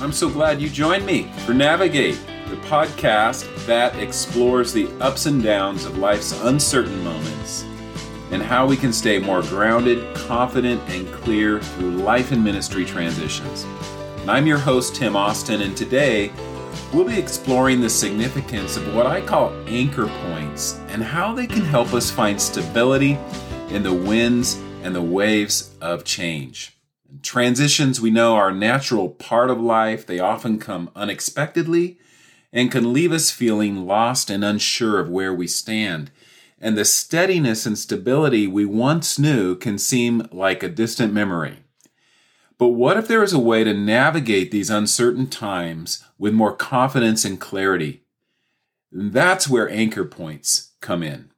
I'm so glad you joined me for Navigate, the podcast that explores the ups and downs of life's uncertain moments and how we can stay more grounded, confident, and clear through life and ministry transitions. And I'm your host, Tim Austin, and today we'll be exploring the significance of what I call anchor points and how they can help us find stability in the winds and the waves of change. Transitions, we know, are a natural part of life. They often come unexpectedly and can leave us feeling lost and unsure of where we stand. And the steadiness and stability we once knew can seem like a distant memory. But what if there is a way to navigate these uncertain times with more confidence and clarity? That's where anchor points come in.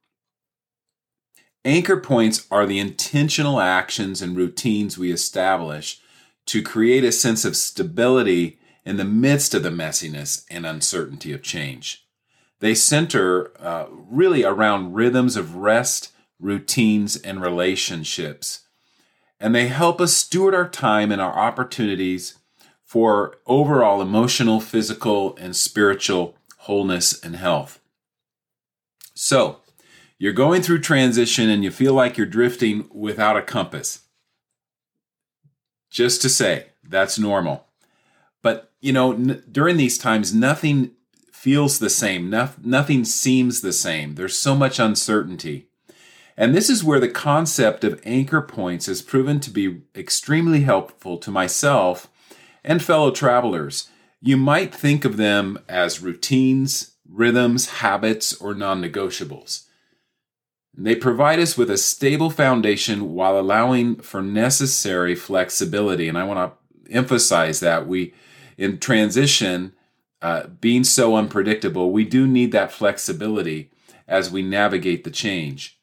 Anchor points are the intentional actions and routines we establish to create a sense of stability in the midst of the messiness and uncertainty of change. They center uh, really around rhythms of rest, routines, and relationships. And they help us steward our time and our opportunities for overall emotional, physical, and spiritual wholeness and health. So, you're going through transition and you feel like you're drifting without a compass. Just to say, that's normal. But, you know, n- during these times, nothing feels the same, no- nothing seems the same. There's so much uncertainty. And this is where the concept of anchor points has proven to be extremely helpful to myself and fellow travelers. You might think of them as routines, rhythms, habits, or non negotiables. They provide us with a stable foundation while allowing for necessary flexibility. And I want to emphasize that we, in transition, uh, being so unpredictable, we do need that flexibility as we navigate the change.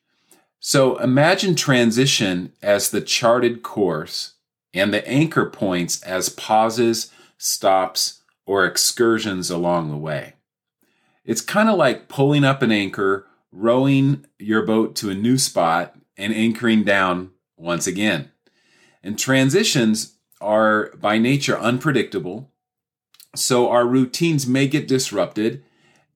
So imagine transition as the charted course and the anchor points as pauses, stops, or excursions along the way. It's kind of like pulling up an anchor rowing your boat to a new spot and anchoring down once again. And transitions are by nature unpredictable. So our routines may get disrupted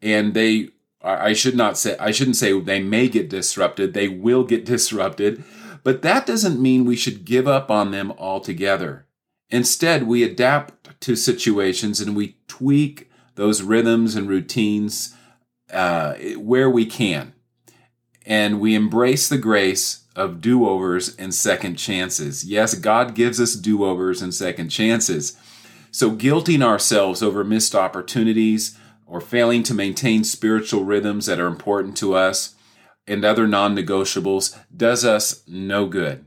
and they I should not say I shouldn't say they may get disrupted, they will get disrupted, but that doesn't mean we should give up on them altogether. Instead, we adapt to situations and we tweak those rhythms and routines uh, where we can. And we embrace the grace of do overs and second chances. Yes, God gives us do overs and second chances. So, guilting ourselves over missed opportunities or failing to maintain spiritual rhythms that are important to us and other non negotiables does us no good.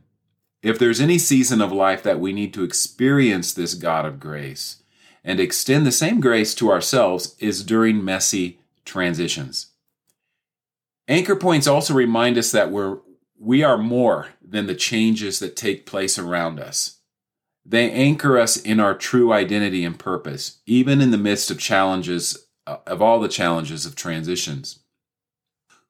If there's any season of life that we need to experience this God of grace and extend the same grace to ourselves, is during messy transitions. Anchor points also remind us that we're, we are more than the changes that take place around us. They anchor us in our true identity and purpose, even in the midst of challenges, uh, of all the challenges of transitions.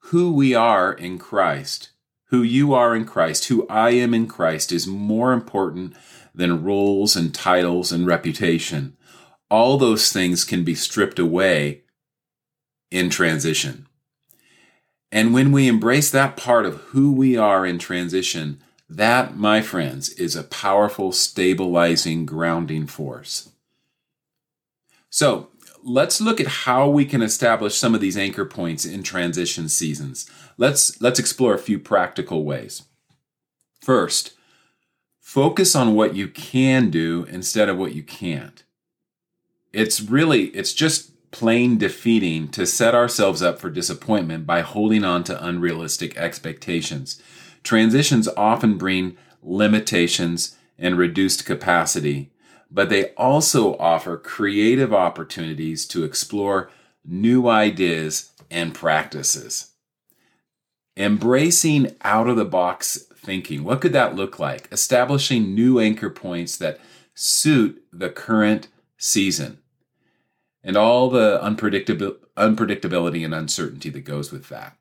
Who we are in Christ, who you are in Christ, who I am in Christ is more important than roles and titles and reputation. All those things can be stripped away in transition. And when we embrace that part of who we are in transition, that, my friends, is a powerful, stabilizing, grounding force. So let's look at how we can establish some of these anchor points in transition seasons. Let's, let's explore a few practical ways. First, focus on what you can do instead of what you can't. It's really, it's just plain defeating to set ourselves up for disappointment by holding on to unrealistic expectations. Transitions often bring limitations and reduced capacity, but they also offer creative opportunities to explore new ideas and practices. Embracing out of the box thinking. What could that look like? Establishing new anchor points that suit the current season and all the unpredictability and uncertainty that goes with that.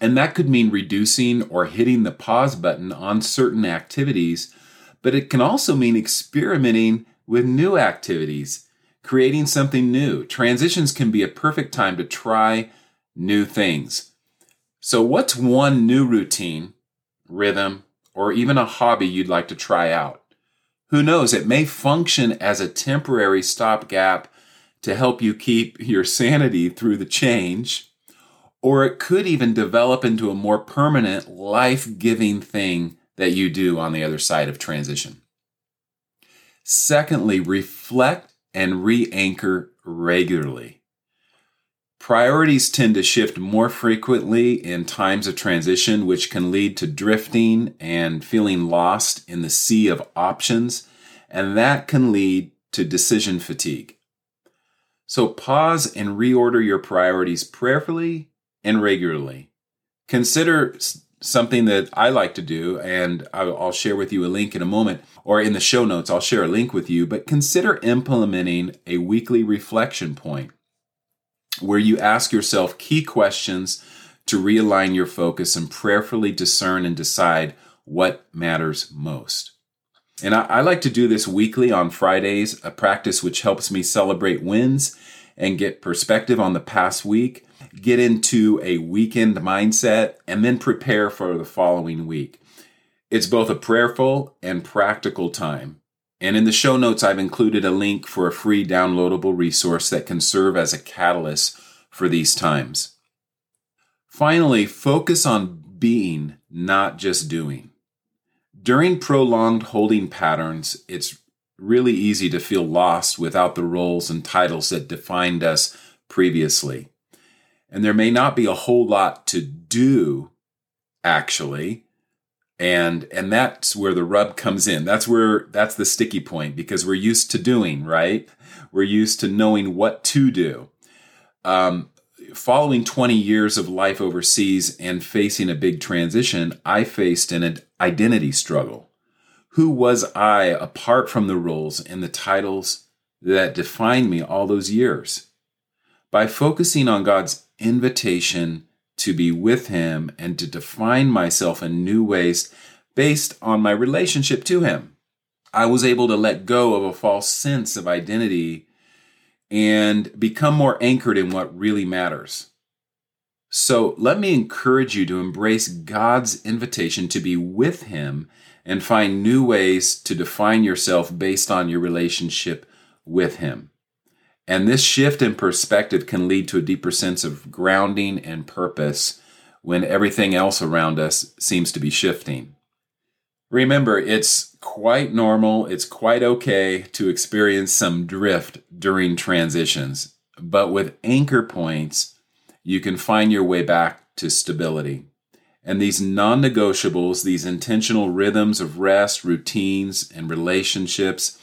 And that could mean reducing or hitting the pause button on certain activities, but it can also mean experimenting with new activities, creating something new. Transitions can be a perfect time to try new things. So, what's one new routine, rhythm, or even a hobby you'd like to try out? Who knows? It may function as a temporary stopgap to help you keep your sanity through the change, or it could even develop into a more permanent, life giving thing that you do on the other side of transition. Secondly, reflect and re anchor regularly. Priorities tend to shift more frequently in times of transition, which can lead to drifting and feeling lost in the sea of options, and that can lead to decision fatigue. So pause and reorder your priorities prayerfully and regularly. Consider something that I like to do, and I'll share with you a link in a moment, or in the show notes, I'll share a link with you. But consider implementing a weekly reflection point where you ask yourself key questions to realign your focus and prayerfully discern and decide what matters most. And I, I, like to do this weekly on Fridays, a practice which helps me celebrate wins and get perspective on the past week, get into a weekend mindset, and then prepare for the following week. It's both a prayerful and practical time. And in the show notes, I've included a link for a free downloadable resource that can serve as a catalyst for these times. Finally, focus on being, not just doing. During prolonged holding patterns, it's really easy to feel lost without the roles and titles that defined us previously. And there may not be a whole lot to do, actually, and and that's where the rub comes in. That's where that's the sticky point because we're used to doing right? We're used to knowing what to do. Um, following 20 years of life overseas and facing a big transition i faced an identity struggle who was i apart from the roles and the titles that defined me all those years by focusing on god's invitation to be with Him and to define myself in new ways based on my relationship to Him. I was able to let go of a false sense of identity and become more anchored in what really matters. So let me encourage you to embrace God's invitation to be with Him and find new ways to define yourself based on your relationship with Him. And this shift in perspective can lead to a deeper sense of grounding and purpose when everything else around us seems to be shifting. Remember, it's quite normal, it's quite okay to experience some drift during transitions, but with anchor points, you can find your way back to stability. And these non negotiables, these intentional rhythms of rest, routines, and relationships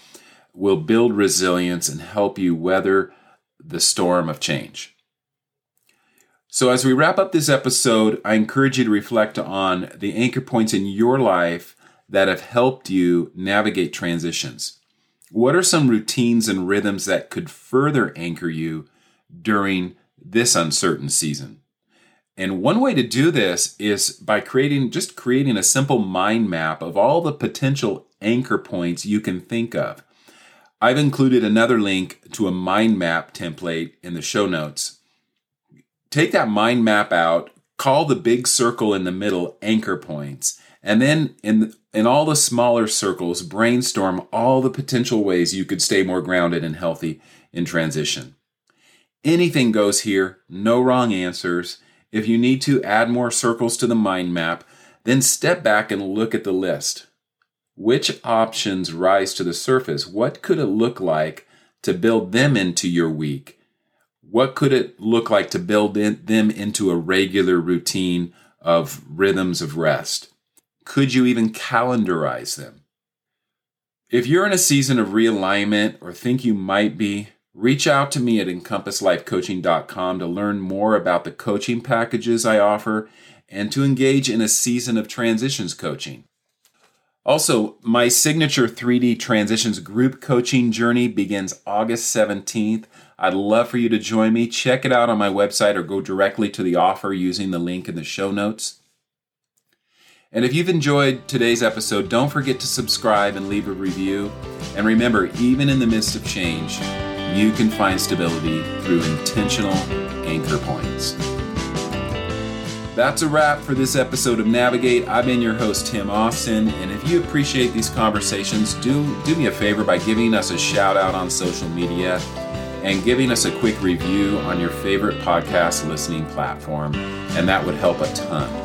will build resilience and help you weather the storm of change. So, as we wrap up this episode, I encourage you to reflect on the anchor points in your life that have helped you navigate transitions. What are some routines and rhythms that could further anchor you during this uncertain season? And one way to do this is by creating just creating a simple mind map of all the potential anchor points you can think of. I've included another link to a mind map template in the show notes. Take that mind map out, call the big circle in the middle anchor points, and then in in all the smaller circles brainstorm all the potential ways you could stay more grounded and healthy in transition. Anything goes here, no wrong answers. If you need to add more circles to the mind map, then step back and look at the list. Which options rise to the surface? What could it look like to build them into your week? What could it look like to build in, them into a regular routine of rhythms of rest? Could you even calendarize them? If you're in a season of realignment or think you might be, reach out to me at encompasslifecoaching.com to learn more about the coaching packages I offer and to engage in a season of transitions coaching. Also, my signature 3D transitions group coaching journey begins August 17th. I'd love for you to join me. Check it out on my website or go directly to the offer using the link in the show notes. And if you've enjoyed today's episode, don't forget to subscribe and leave a review. And remember, even in the midst of change, you can find stability through intentional anchor points. That's a wrap for this episode of Navigate. I've been your host, Tim Austin, and if you appreciate these conversations, do, do me a favor by giving us a shout out on social media and giving us a quick review on your favorite podcast listening platform, and that would help a ton.